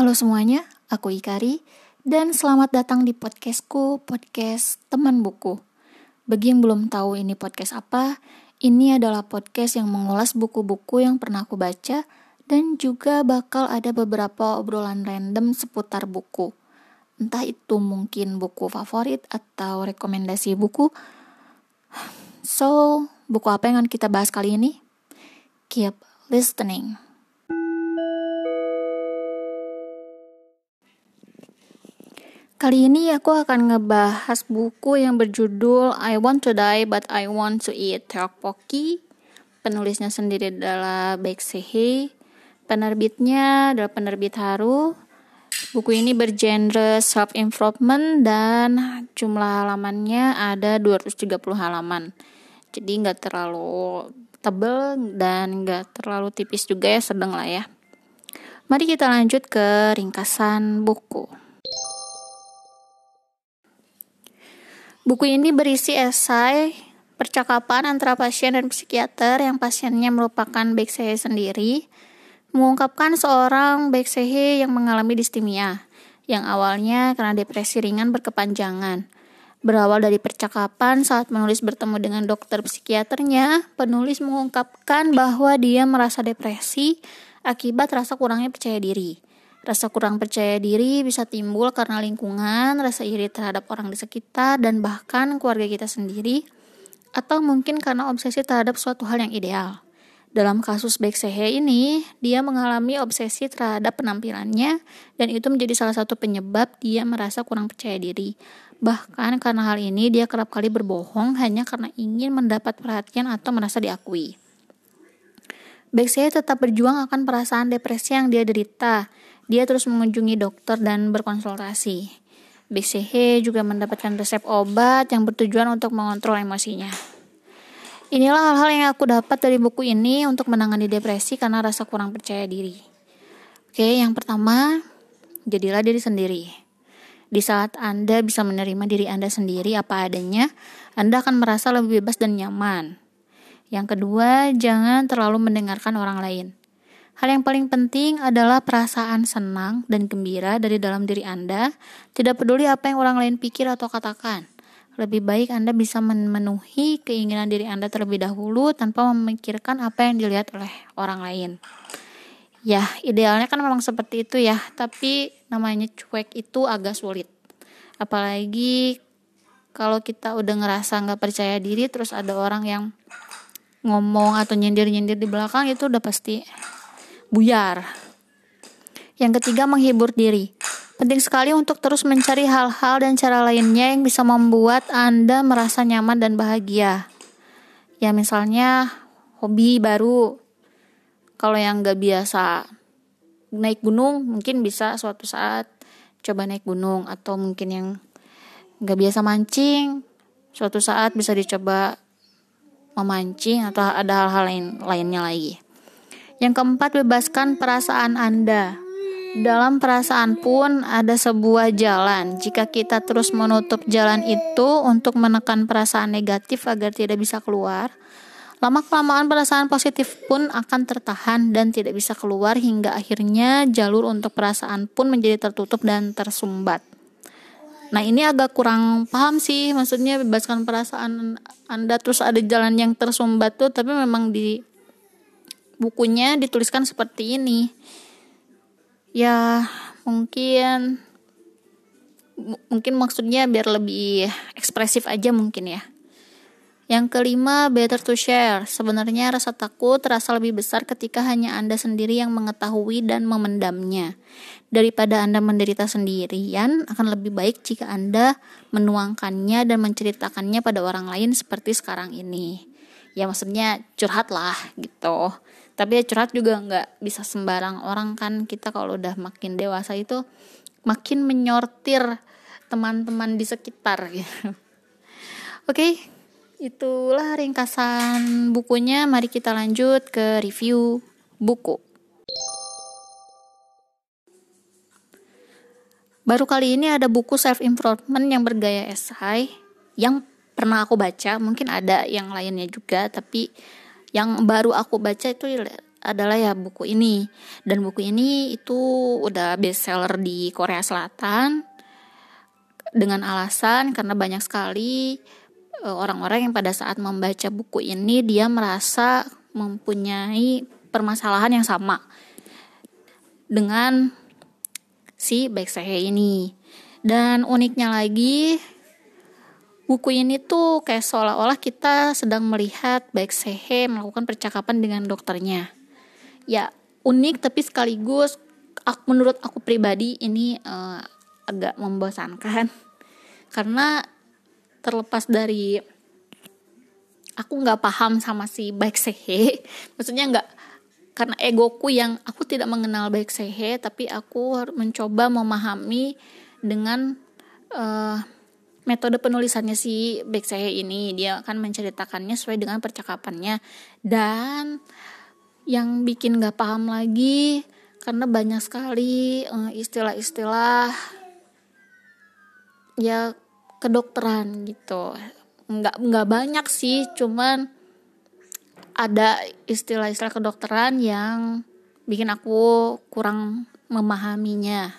Halo semuanya, aku Ikari dan selamat datang di podcastku, podcast teman buku. Bagi yang belum tahu ini podcast apa, ini adalah podcast yang mengulas buku-buku yang pernah aku baca dan juga bakal ada beberapa obrolan random seputar buku. Entah itu mungkin buku favorit atau rekomendasi buku. So, buku apa yang akan kita bahas kali ini? Keep listening. Kali ini aku akan ngebahas buku yang berjudul I Want to Die But I Want to Eat Tteokbokki. Penulisnya sendiri adalah Baek Sehe. Penerbitnya adalah penerbit Haru. Buku ini bergenre self improvement dan jumlah halamannya ada 230 halaman. Jadi nggak terlalu tebel dan nggak terlalu tipis juga ya, sedang lah ya. Mari kita lanjut ke ringkasan buku. Buku ini berisi esai percakapan antara pasien dan psikiater yang pasiennya merupakan Beksehe sendiri, mengungkapkan seorang Beksehe yang mengalami distimia, yang awalnya karena depresi ringan berkepanjangan. Berawal dari percakapan saat menulis bertemu dengan dokter psikiaternya, penulis mengungkapkan bahwa dia merasa depresi akibat rasa kurangnya percaya diri. Rasa kurang percaya diri bisa timbul karena lingkungan, rasa iri terhadap orang di sekitar, dan bahkan keluarga kita sendiri, atau mungkin karena obsesi terhadap suatu hal yang ideal. Dalam kasus Beksehe ini, dia mengalami obsesi terhadap penampilannya, dan itu menjadi salah satu penyebab dia merasa kurang percaya diri. Bahkan karena hal ini, dia kerap kali berbohong hanya karena ingin mendapat perhatian atau merasa diakui. Beksehe tetap berjuang akan perasaan depresi yang dia derita, dia terus mengunjungi dokter dan berkonsultasi. BCH juga mendapatkan resep obat yang bertujuan untuk mengontrol emosinya. Inilah hal-hal yang aku dapat dari buku ini untuk menangani depresi karena rasa kurang percaya diri. Oke, yang pertama, jadilah diri sendiri. Di saat Anda bisa menerima diri Anda sendiri apa adanya, Anda akan merasa lebih bebas dan nyaman. Yang kedua, jangan terlalu mendengarkan orang lain. Hal yang paling penting adalah perasaan senang dan gembira dari dalam diri Anda, tidak peduli apa yang orang lain pikir atau katakan. Lebih baik Anda bisa memenuhi keinginan diri Anda terlebih dahulu tanpa memikirkan apa yang dilihat oleh orang lain. Ya, idealnya kan memang seperti itu ya, tapi namanya cuek itu agak sulit. Apalagi kalau kita udah ngerasa nggak percaya diri, terus ada orang yang ngomong atau nyindir-nyindir di belakang itu udah pasti buyar. Yang ketiga, menghibur diri. Penting sekali untuk terus mencari hal-hal dan cara lainnya yang bisa membuat Anda merasa nyaman dan bahagia. Ya misalnya hobi baru. Kalau yang gak biasa naik gunung, mungkin bisa suatu saat coba naik gunung. Atau mungkin yang gak biasa mancing, suatu saat bisa dicoba memancing atau ada hal-hal lain lainnya lagi. Yang keempat, bebaskan perasaan Anda. Dalam perasaan pun ada sebuah jalan. Jika kita terus menutup jalan itu untuk menekan perasaan negatif agar tidak bisa keluar, lama-kelamaan perasaan positif pun akan tertahan dan tidak bisa keluar hingga akhirnya jalur untuk perasaan pun menjadi tertutup dan tersumbat. Nah ini agak kurang paham sih, maksudnya bebaskan perasaan Anda terus ada jalan yang tersumbat tuh, tapi memang di bukunya dituliskan seperti ini ya mungkin mungkin maksudnya biar lebih ekspresif aja mungkin ya yang kelima, better to share. Sebenarnya rasa takut terasa lebih besar ketika hanya Anda sendiri yang mengetahui dan memendamnya. Daripada Anda menderita sendirian, akan lebih baik jika Anda menuangkannya dan menceritakannya pada orang lain seperti sekarang ini. Ya maksudnya curhat lah gitu tapi ya curhat juga nggak bisa sembarang orang kan. Kita kalau udah makin dewasa itu makin menyortir teman-teman di sekitar gitu. Oke itulah ringkasan bukunya. Mari kita lanjut ke review buku. Baru kali ini ada buku self improvement yang bergaya esai yang pernah aku baca. Mungkin ada yang lainnya juga tapi yang baru aku baca itu adalah ya buku ini dan buku ini itu udah bestseller di Korea Selatan dengan alasan karena banyak sekali eh, orang-orang yang pada saat membaca buku ini dia merasa mempunyai permasalahan yang sama dengan si Baeksehe ini. Dan uniknya lagi buku ini tuh kayak seolah-olah kita sedang melihat Baeksehe melakukan percakapan dengan dokternya. Ya, unik tapi sekaligus aku, menurut aku pribadi ini uh, agak membosankan karena terlepas dari aku nggak paham sama si Baeksehe maksudnya nggak karena egoku yang aku tidak mengenal baik sehe tapi aku mencoba memahami dengan uh, metode penulisannya si sehe ini dia akan menceritakannya sesuai dengan percakapannya dan yang bikin gak paham lagi karena banyak sekali eh, istilah-istilah ya kedokteran gitu nggak nggak banyak sih cuman ada istilah-istilah kedokteran yang bikin aku kurang memahaminya.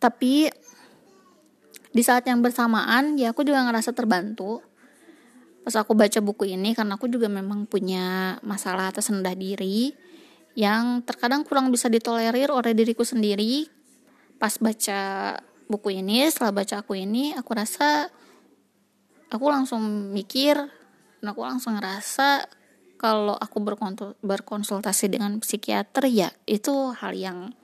Tapi di saat yang bersamaan ya aku juga ngerasa terbantu. Pas aku baca buku ini karena aku juga memang punya masalah atas rendah diri yang terkadang kurang bisa ditolerir oleh diriku sendiri. Pas baca buku ini setelah baca aku ini aku rasa aku langsung mikir dan aku langsung ngerasa kalau aku berkonsultasi dengan psikiater ya itu hal yang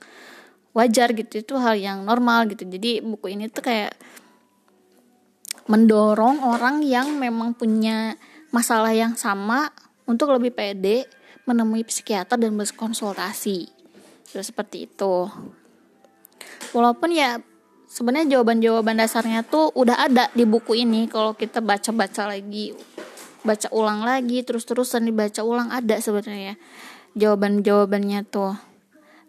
wajar gitu itu hal yang normal gitu. Jadi buku ini tuh kayak mendorong orang yang memang punya masalah yang sama untuk lebih pede menemui psikiater dan berkonsultasi. So, seperti itu. Walaupun ya sebenarnya jawaban-jawaban dasarnya tuh udah ada di buku ini. Kalau kita baca-baca lagi baca ulang lagi terus-terusan dibaca ulang ada sebenarnya jawaban-jawabannya tuh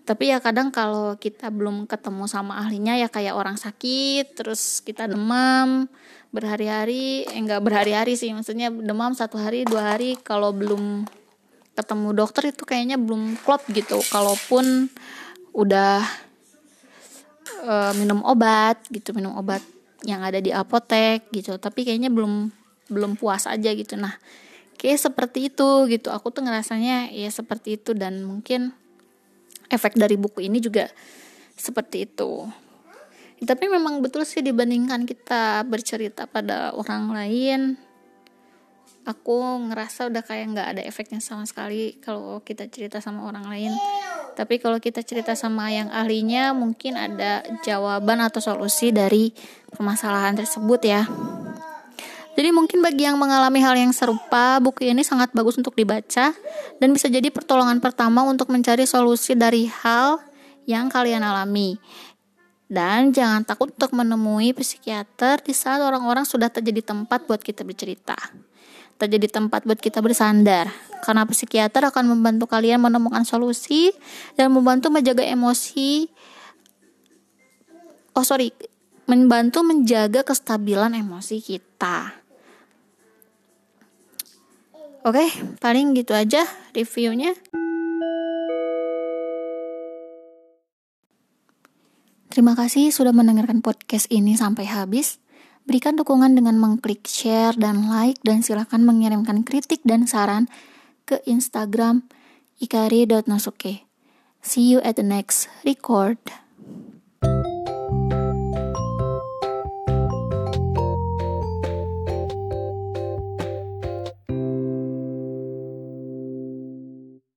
tapi ya kadang kalau kita belum ketemu sama ahlinya ya kayak orang sakit terus kita demam berhari-hari eh enggak berhari-hari sih maksudnya demam satu hari dua hari kalau belum ketemu dokter itu kayaknya belum klop gitu. Kalaupun udah uh, minum obat gitu minum obat yang ada di apotek gitu tapi kayaknya belum belum puas aja gitu. Nah kayak seperti itu gitu. Aku tuh ngerasanya ya seperti itu dan mungkin efek dari buku ini juga seperti itu. Tapi memang betul sih dibandingkan kita bercerita pada orang lain aku ngerasa udah kayak nggak ada efeknya sama sekali kalau kita cerita sama orang lain. Tapi kalau kita cerita sama yang ahlinya mungkin ada jawaban atau solusi dari permasalahan tersebut ya jadi mungkin bagi yang mengalami hal yang serupa, buku ini sangat bagus untuk dibaca dan bisa jadi pertolongan pertama untuk mencari solusi dari hal yang kalian alami. Dan jangan takut untuk menemui psikiater di saat orang-orang sudah terjadi tempat buat kita bercerita terjadi tempat buat kita bersandar. Karena psikiater akan membantu kalian menemukan solusi dan membantu menjaga emosi. Oh sorry, membantu menjaga kestabilan emosi kita. Oke, paling gitu aja reviewnya. Terima kasih sudah mendengarkan podcast ini sampai habis. Berikan dukungan dengan mengklik share dan like dan silakan mengirimkan kritik dan saran ke Instagram ikari.nasuke. See you at the next record.